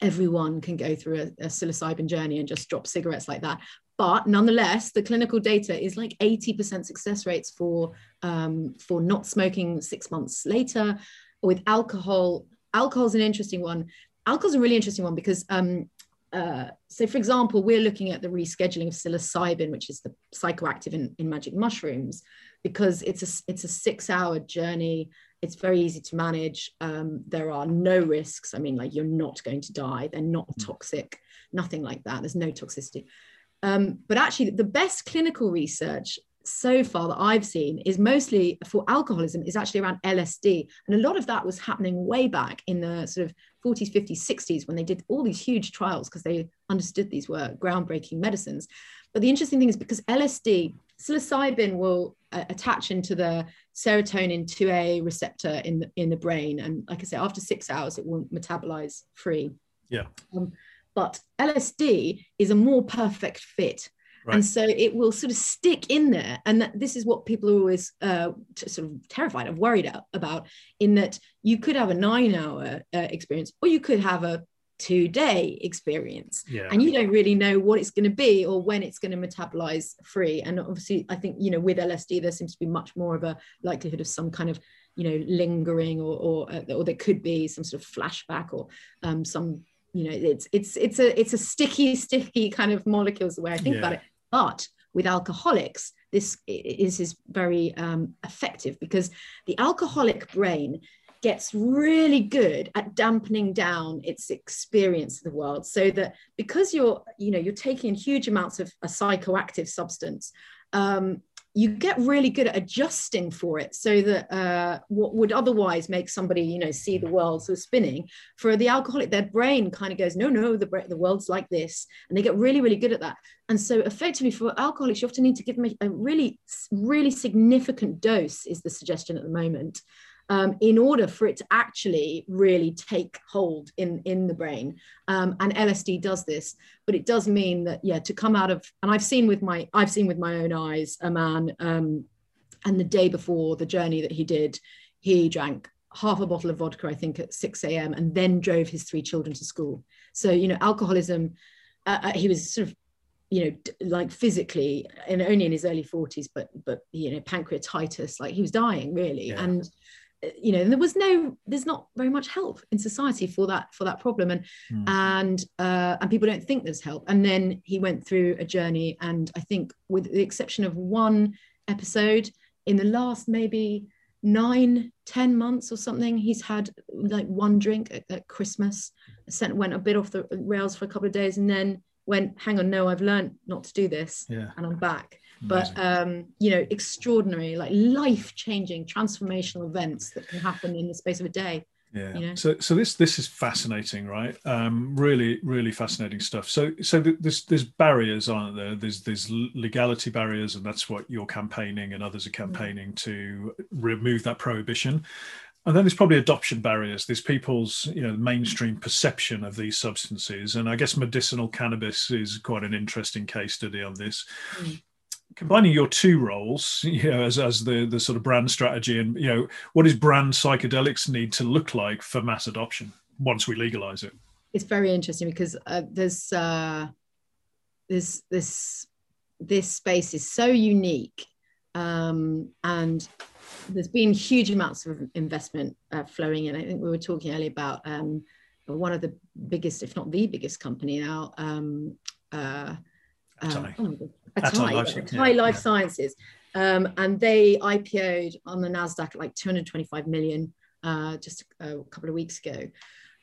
everyone can go through a, a psilocybin journey and just drop cigarettes like that. But nonetheless, the clinical data is like 80% success rates for um, for not smoking six months later. With alcohol, alcohol is an interesting one. Alcohol is a really interesting one because um, uh, so for example, we're looking at the rescheduling of psilocybin, which is the psychoactive in, in magic mushrooms, because it's a it's a six hour journey it's very easy to manage. Um, there are no risks. I mean, like you're not going to die. They're not mm. toxic, nothing like that. There's no toxicity. Um, but actually, the best clinical research so far that I've seen is mostly for alcoholism is actually around LSD. And a lot of that was happening way back in the sort of 40s, 50s, 60s when they did all these huge trials because they understood these were groundbreaking medicines. But the interesting thing is because LSD, psilocybin will uh, attach into the serotonin 2A receptor in the, in the brain. And like I say, after six hours, it won't metabolize free. Yeah. Um, but LSD is a more perfect fit. Right. And so it will sort of stick in there. And that, this is what people are always uh, t- sort of terrified of, worried about, in that you could have a nine hour uh, experience or you could have a two day experience yeah. and you don't really know what it's going to be or when it's going to metabolize free and obviously i think you know with lsd there seems to be much more of a likelihood of some kind of you know lingering or or, uh, or there could be some sort of flashback or um, some you know it's it's it's a it's a sticky sticky kind of molecules the way i think yeah. about it but with alcoholics this is is very um, effective because the alcoholic brain gets really good at dampening down its experience of the world so that because you're you know you're taking huge amounts of a psychoactive substance um, you get really good at adjusting for it so that uh, what would otherwise make somebody you know see the world sort of spinning for the alcoholic their brain kind of goes no no the, the world's like this and they get really really good at that. And so effectively for alcoholics you often need to give them a really really significant dose is the suggestion at the moment um, in order for it to actually really take hold in in the brain. Um, and lsd does this but it does mean that yeah to come out of and i've seen with my i've seen with my own eyes a man um, and the day before the journey that he did he drank half a bottle of vodka i think at 6 a.m and then drove his three children to school. So you know alcoholism uh, uh he was sort of you know like physically and only in his early 40s but but you know pancreatitis like he was dying really. Yeah. and you know there was no there's not very much help in society for that for that problem and mm. and uh, and people don't think there's help and then he went through a journey and i think with the exception of one episode in the last maybe nine ten months or something he's had like one drink at, at christmas sent went a bit off the rails for a couple of days and then went hang on no i've learned not to do this yeah. and i'm back but um, you know extraordinary like life changing transformational events that can happen in the space of a day yeah. you know? so so this this is fascinating right? Um really really fascinating stuff. So so there's there's barriers aren't there? There's there's legality barriers and that's what you're campaigning and others are mm. campaigning to remove that prohibition. And then there's probably adoption barriers. There's people's you know mainstream perception of these substances. And i guess medicinal cannabis is quite an interesting case study on this. Mm combining your two roles, [LAUGHS] you know, as, as the, the sort of brand strategy and, you know, what does brand psychedelics need to look like for mass adoption once we legalize it? It's very interesting because uh, there's, uh, there's this, this space is so unique um, and there's been huge amounts of investment uh, flowing in. I think we were talking earlier about um, one of the biggest, if not the biggest company now, um, uh, uh, oh Atai, Life, Atai yeah, Life yeah. Sciences. Um, and they IPO'd on the NASDAQ at like 225 million uh, just a, a, couple of weeks ago.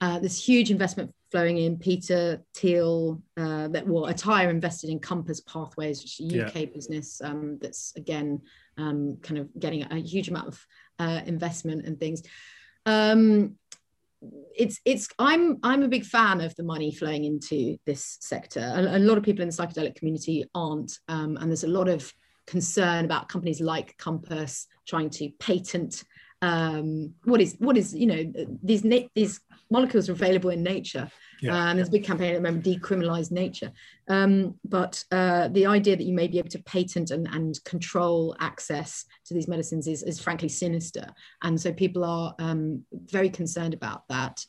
Uh, there's huge investment flowing in. Peter Thiel, uh, that well, Atai invested in Compass Pathways, which is a UK yeah. business um, that's again um, kind of getting a huge amount of uh, investment and things. Um, it's it's I'm I'm a big fan of the money flowing into this sector. A, a lot of people in the psychedelic community aren't, um, and there's a lot of concern about companies like Compass trying to patent um, what is what is you know these these molecules are available in nature. Yeah. And there's a big campaign at the moment decriminalize nature. Um, but uh, the idea that you may be able to patent and, and control access to these medicines is, is frankly sinister. And so people are um, very concerned about that.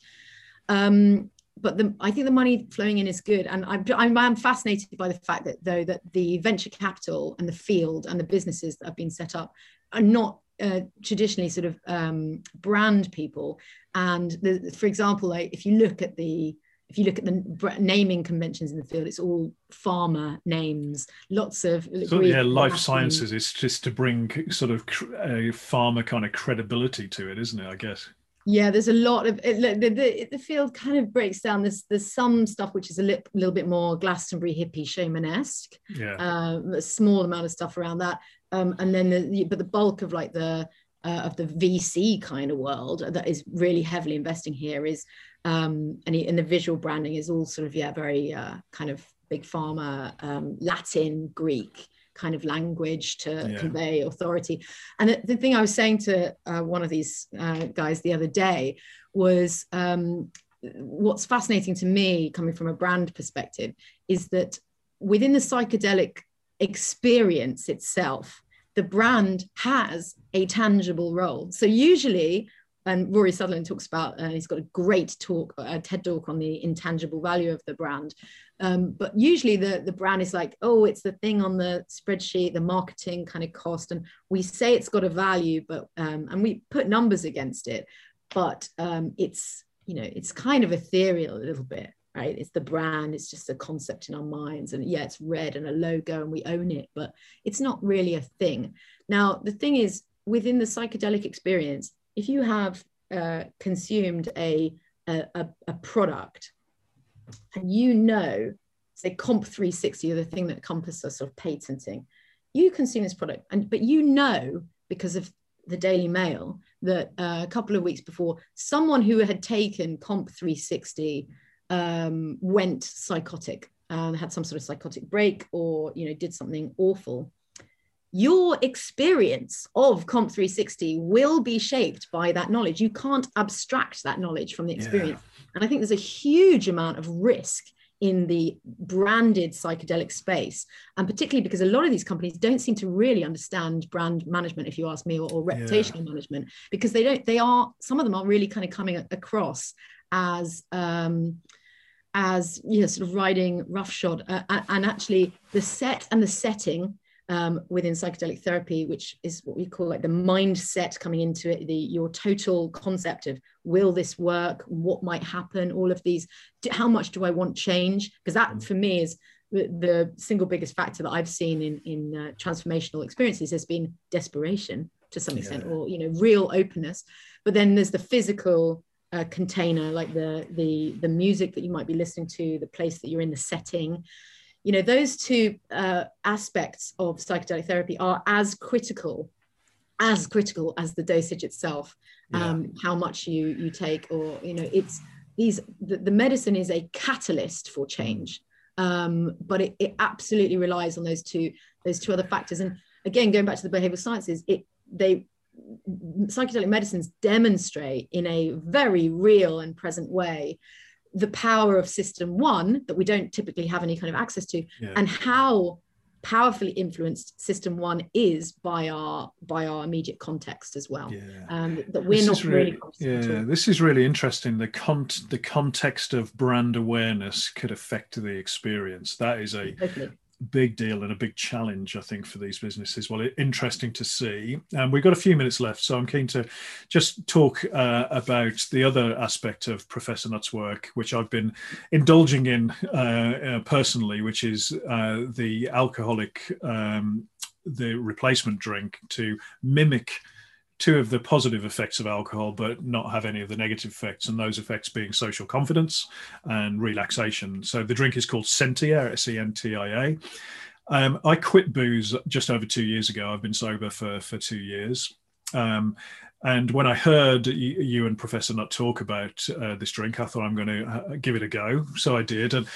Um, but the, I think the money flowing in is good, and I'm, I'm, I'm fascinated by the fact that though that the venture capital and the field and the businesses that have been set up are not uh, traditionally sort of um, brand people. And the, for example, like if you look at the if you look at the naming conventions in the field, it's all pharma names, lots of so, yeah, life sciences is just to bring sort of a pharma kind of credibility to it, isn't it? I guess. Yeah, there's a lot of it, the, the, the field kind of breaks down. There's there's some stuff which is a li- little bit more Glastonbury hippie shamanesque. Yeah, um, a small amount of stuff around that, um, and then the, but the bulk of like the uh, of the VC kind of world that is really heavily investing here is um, and, and the visual branding is all sort of yeah very uh, kind of big pharma um, Latin Greek kind of language to yeah. convey authority. And the, the, thing I was saying to uh, one of these uh, guys the other day was um, what's fascinating to me, coming from a brand perspective, is that within the psychedelic experience itself, the brand has a tangible role. So usually and Rory Sutherland talks about, uh, he's got a great talk, a TED talk on the intangible value of the brand. Um, but usually the, the brand is like, oh, it's the thing on the spreadsheet, the marketing kind of cost. And we say it's got a value, but, um, and we put numbers against it, but um, it's, you know, it's kind of ethereal a little bit, right? It's the brand, it's just a concept in our minds. And yeah, it's red and a logo and we own it, but it's not really a thing. Now, the thing is, within the psychedelic experience, if you have uh, consumed a, a, a product and you know, say Comp 360 or the thing that Compass are sort of patenting, you consume this product, and but you know because of the Daily Mail that uh, a couple of weeks before, someone who had taken Comp 360 um, went psychotic and had some sort of psychotic break or you know did something awful your experience of comp 360 will be shaped by that knowledge you can't abstract that knowledge from the experience yeah. and i think there's a huge amount of risk in the branded psychedelic space and particularly because a lot of these companies don't seem to really understand brand management if you ask me or, or reputational yeah. management because they don't they are some of them are really kind of coming across as um as you know sort of riding roughshod uh, and actually the set and the setting um, within psychedelic therapy, which is what we call like the mindset coming into it, the your total concept of will this work, what might happen, all of these, how much do I want change? Because that mm. for me is the, the, single biggest factor that I've seen in in uh, transformational experiences has been desperation to some extent, yeah. or you know, real openness. But then there's the physical uh, container, like the the the music that you might be listening to, the place that you're in, the setting you know those two uh, aspects of psychedelic therapy are as critical as critical as the dosage itself yeah. um, how much you you take or you know it's these the, the medicine is a catalyst for change um, but it, it absolutely relies on those two those two other factors and again going back to the behavioral sciences it they psychedelic medicines demonstrate in a very real and present way the power of system one that we don't typically have any kind of access to yeah. and how powerfully influenced system one is by our by our immediate context as well yeah. um, that we're this not really, really yeah this is really interesting the con the context of brand awareness could affect the experience that is a totally big deal and a big challenge, I think, for these businesses. Well, interesting to see. And um, we've got a few minutes left, so I'm keen to just talk uh, about the other aspect of Professor Nutt's work, which I've been indulging in uh, uh, personally, which is uh, the alcoholic, um, the replacement drink to mimic two of the positive effects of alcohol, but not have any of the negative effects, and those effects being social confidence and relaxation. So the drink is called Sentia, S E N T I A. Um, I quit booze just over two years ago. I've been sober for for two years. Um, and when I heard you and Professor Nutt talk about uh, this drink, I thought I'm going to uh, give it a go. So I did. And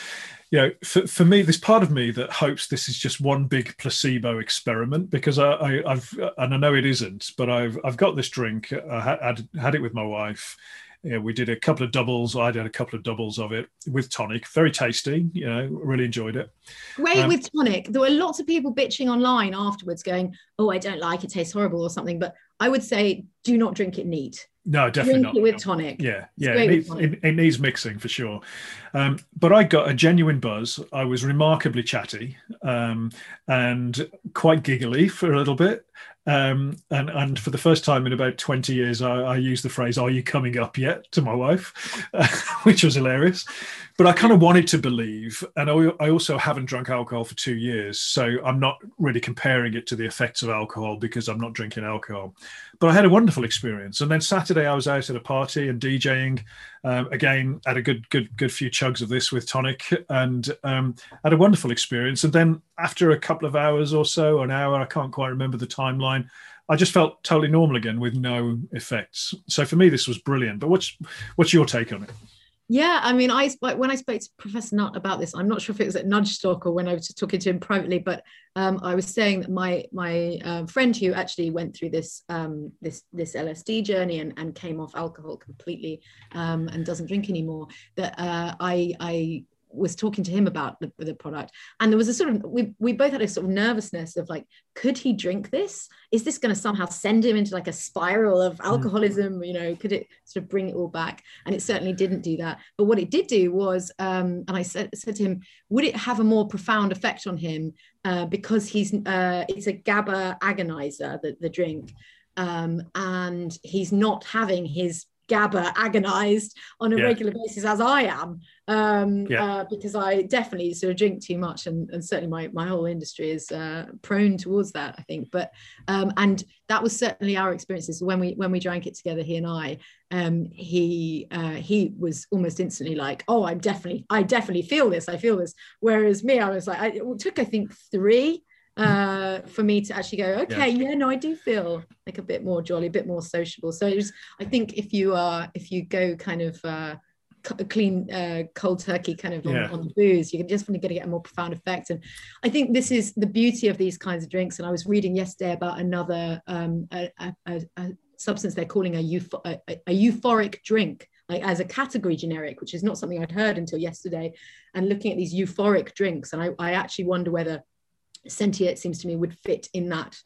you know, for, for me, there's part of me that hopes this is just one big placebo experiment because I, I, have and I know it isn't, but I've I've got this drink. I had had it with my wife. Yeah, we did a couple of doubles. I did a couple of doubles of it with tonic. Very tasty. You know, really enjoyed it. Wait, um, with tonic, there were lots of people bitching online afterwards, going, "Oh, I don't like it. Tastes horrible or something." But I would say, do not drink it neat. No, definitely Drink not. with tonic. Yeah, yeah, it needs, it, it needs, mixing for sure. Um, but I got a genuine buzz. I was remarkably chatty um, and quite giggly for a little bit. Um, and and for the first time in about 20 years, I, I used the phrase "Are you coming up yet?" to my wife, [LAUGHS] which was hilarious. But I kind of wanted to believe, and I, I also haven't drunk alcohol for two years, so I'm not really comparing it to the effects of alcohol because I'm not drinking alcohol. But I had a wonderful experience, and then Saturday I was out at a party and DJing. Um, again, had a good good good few chugs of this with tonic, and um, had a wonderful experience. And then after a couple of hours or so, an hour, I can't quite remember the timeline I just felt totally normal again with no effects. So for me, this was brilliant. But what's what's your take on it? Yeah, I mean, I when I spoke to Professor Nutt about this, I'm not sure if it was at Nudge Nudgestock or when I was talking to him privately, but um, I was saying that my my uh, friend who actually went through this um, this this LSD journey and, and came off alcohol completely um, and doesn't drink anymore, that uh, I I was talking to him about the, the product. And there was a sort of we, we both had a sort of nervousness of like could he drink this? Is this going to somehow send him into like a spiral of mm. alcoholism? You know could it sort of bring it all back? And it certainly didn't do that. But what it did do was um, and i said, said to him would it have a more profound effect on him uh, because he's uh, it's a GABA agonizer the, the drink um, and he's not having his GABA agonized on a yeah. regular basis as I am, um, yeah. uh, because I definitely sort of drink too much, and, and certainly my, my whole industry is uh, prone towards that, I think. But um, and that was certainly our experiences when we when we drank it together, he and I. Um, he uh, he was almost instantly like, "Oh, I'm definitely, I definitely feel this. I feel this." Whereas me, I was like, I, it took I think three uh, for me to actually go, okay, yeah. yeah. no, I do feel like a bit more jolly, a bit more sociable. So it was, I think if you are, if you go kind of uh, clean, uh, cold turkey kind of on, yeah. on the booze, you're just going to get a more profound effect. And I think this is the beauty of these kinds of drinks. And I was reading yesterday about another um, a, a, a, substance they're calling a, a, a euphoric drink like as a category generic, which is not something I'd heard until yesterday, and looking at these euphoric drinks. And I, I actually wonder whether Sentia, it seems to me, would fit in that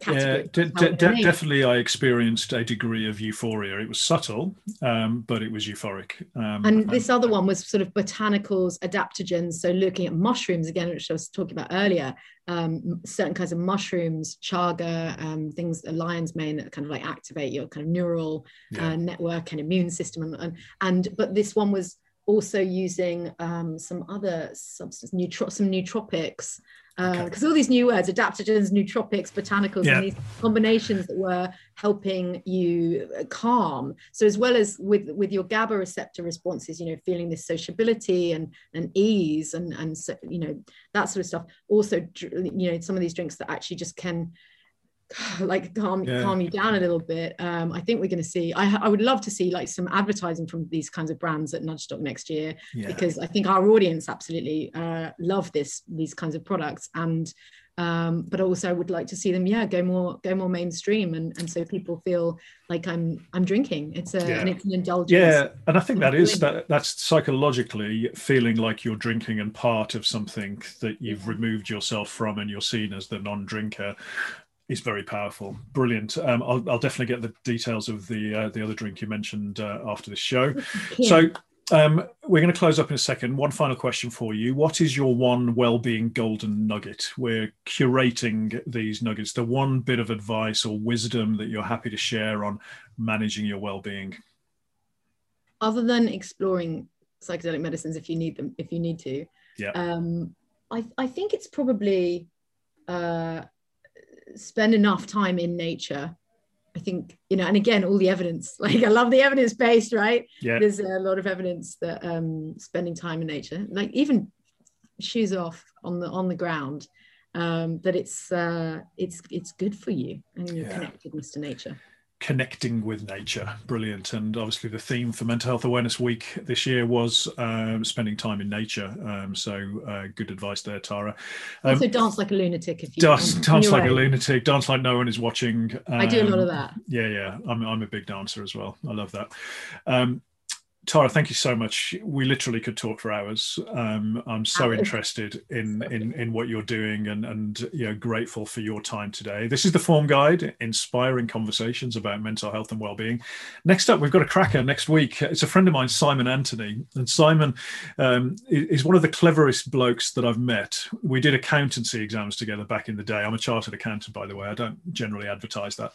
category. Yeah, de- de- definitely. I experienced a degree of euphoria. It was subtle, um, but it was euphoric. Um, and this and, other one was sort of botanicals, adaptogens. So looking at mushrooms again, which I was talking about earlier, um, certain kinds of mushrooms, chaga, um, things, a lion's mane that kind of like activate your kind of neural yeah. uh, network and immune system. And, and, and but this one was also using um, some other substance, neutro- some nootropics, because uh, all these new words, adaptogens, nootropics, botanicals, yeah. and these combinations that were helping you uh, calm. So as well as with with your GABA receptor responses, you know, feeling this sociability and and ease and and so, you know that sort of stuff. Also, you know, some of these drinks that actually just can [LAUGHS] like calm yeah. calm you down a little bit. Um, I think we're going to see. I, I would love to see like some advertising from these kinds of brands at Nudgestock next year yeah. because I think our audience absolutely uh, love this these kinds of products and um, but also I would like to see them, yeah, go more go more mainstream, and and so people feel like I'm I'm drinking. It's a yeah. and it's an indulgence. Yeah, and I think that is that that's psychologically feeling like you're drinking and part of something that you've removed yourself from, and you're seen as the non-drinker is very powerful. Brilliant. Um, I'll, I'll, definitely get the details of the uh, the other drink you mentioned uh, after the show. [LAUGHS] Yeah. So um, we're going to close up in a second. One final question for you. What is your one well-being golden nugget? We're curating these nuggets. The one bit of advice or wisdom that you're happy to share on managing your well-being. Other than exploring psychedelic medicines, if you need them, if you need to, yeah. Um, I I think it's probably uh, spend enough time in nature I think, you know, and again, all the evidence, [LAUGHS] like I love the evidence based, right? Yeah. There's a lot of evidence that um, spending time in nature, like even shoes off on the on the ground, um, that it's uh, it's it's good for you and your yeah. connectedness to nature connecting with nature. Brilliant. And obviously the theme for mental health awareness week this year was um, spending time in nature. Um, so uh, good advice there tara. Um, also dance like a lunatic if you dance, dance like way. a lunatic dance like no one is watching. I do a lot of um, that. yeah yeah. I'm, I'm a big dancer as well. I love that. Um, Tara, thank you so much. We literally could talk for hours. Um, I'm so interested in, in in what you're doing and and you know grateful for your time today. This is the Form Guide, inspiring conversations about mental health and well-being. Next up, we've got a cracker next week. It's a friend of mine, Simon Anthony, and Simon um, is one of the cleverest blokes that I've met. We did accountancy exams together back in the day. I'm a chartered accountant, by the way. I don't generally advertise that,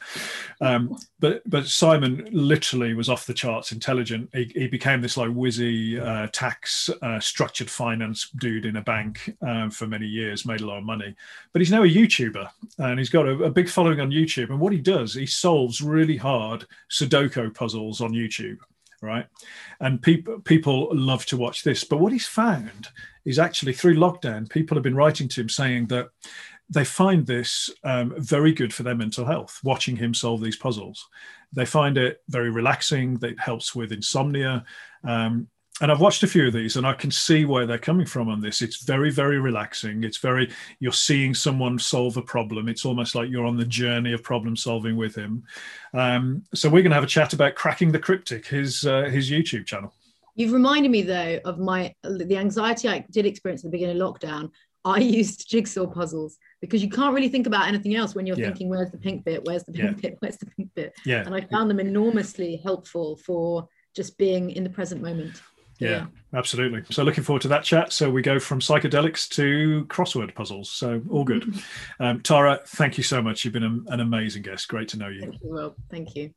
um, but but Simon literally was off the charts intelligent. He, he became this like whizzy uh, tax uh, structured finance dude in a bank um, for many years, made a lot of money. But he's now a YouTuber and he's got a, a big following on YouTube. And what he does, he solves really hard Sudoku puzzles on YouTube right? And people people love to watch this. But what he's found is actually through lockdown, people have been writing to him saying that they find this um, very good for their mental health, watching him solve these puzzles. They find it very relaxing. It helps with insomnia. Um, and I've watched a few of these and I can see where they're coming from on this. It's very, very relaxing. It's very, you're seeing someone solve a problem. It's almost like you're on the journey of problem solving with him. Um, so we're going to have a chat about cracking the cryptic, his, uh, his YouTube channel. You've reminded me though of my, the anxiety I did experience at the beginning of lockdown. I [LAUGHS] used jigsaw puzzles because you can't really think about anything else when you're yeah. thinking, where's the pink bit? Where's the pink yeah. bit? [LAUGHS] Where's the pink bit? Yeah. And I found them enormously helpful for just being in the present moment. Yeah, yeah, absolutely. So looking forward to that chat. So we go from psychedelics to crossword puzzles. So all good. [LAUGHS] um, Tara, thank you so much. You've been a, an amazing guest. Great to know you. Thank you, Thank you.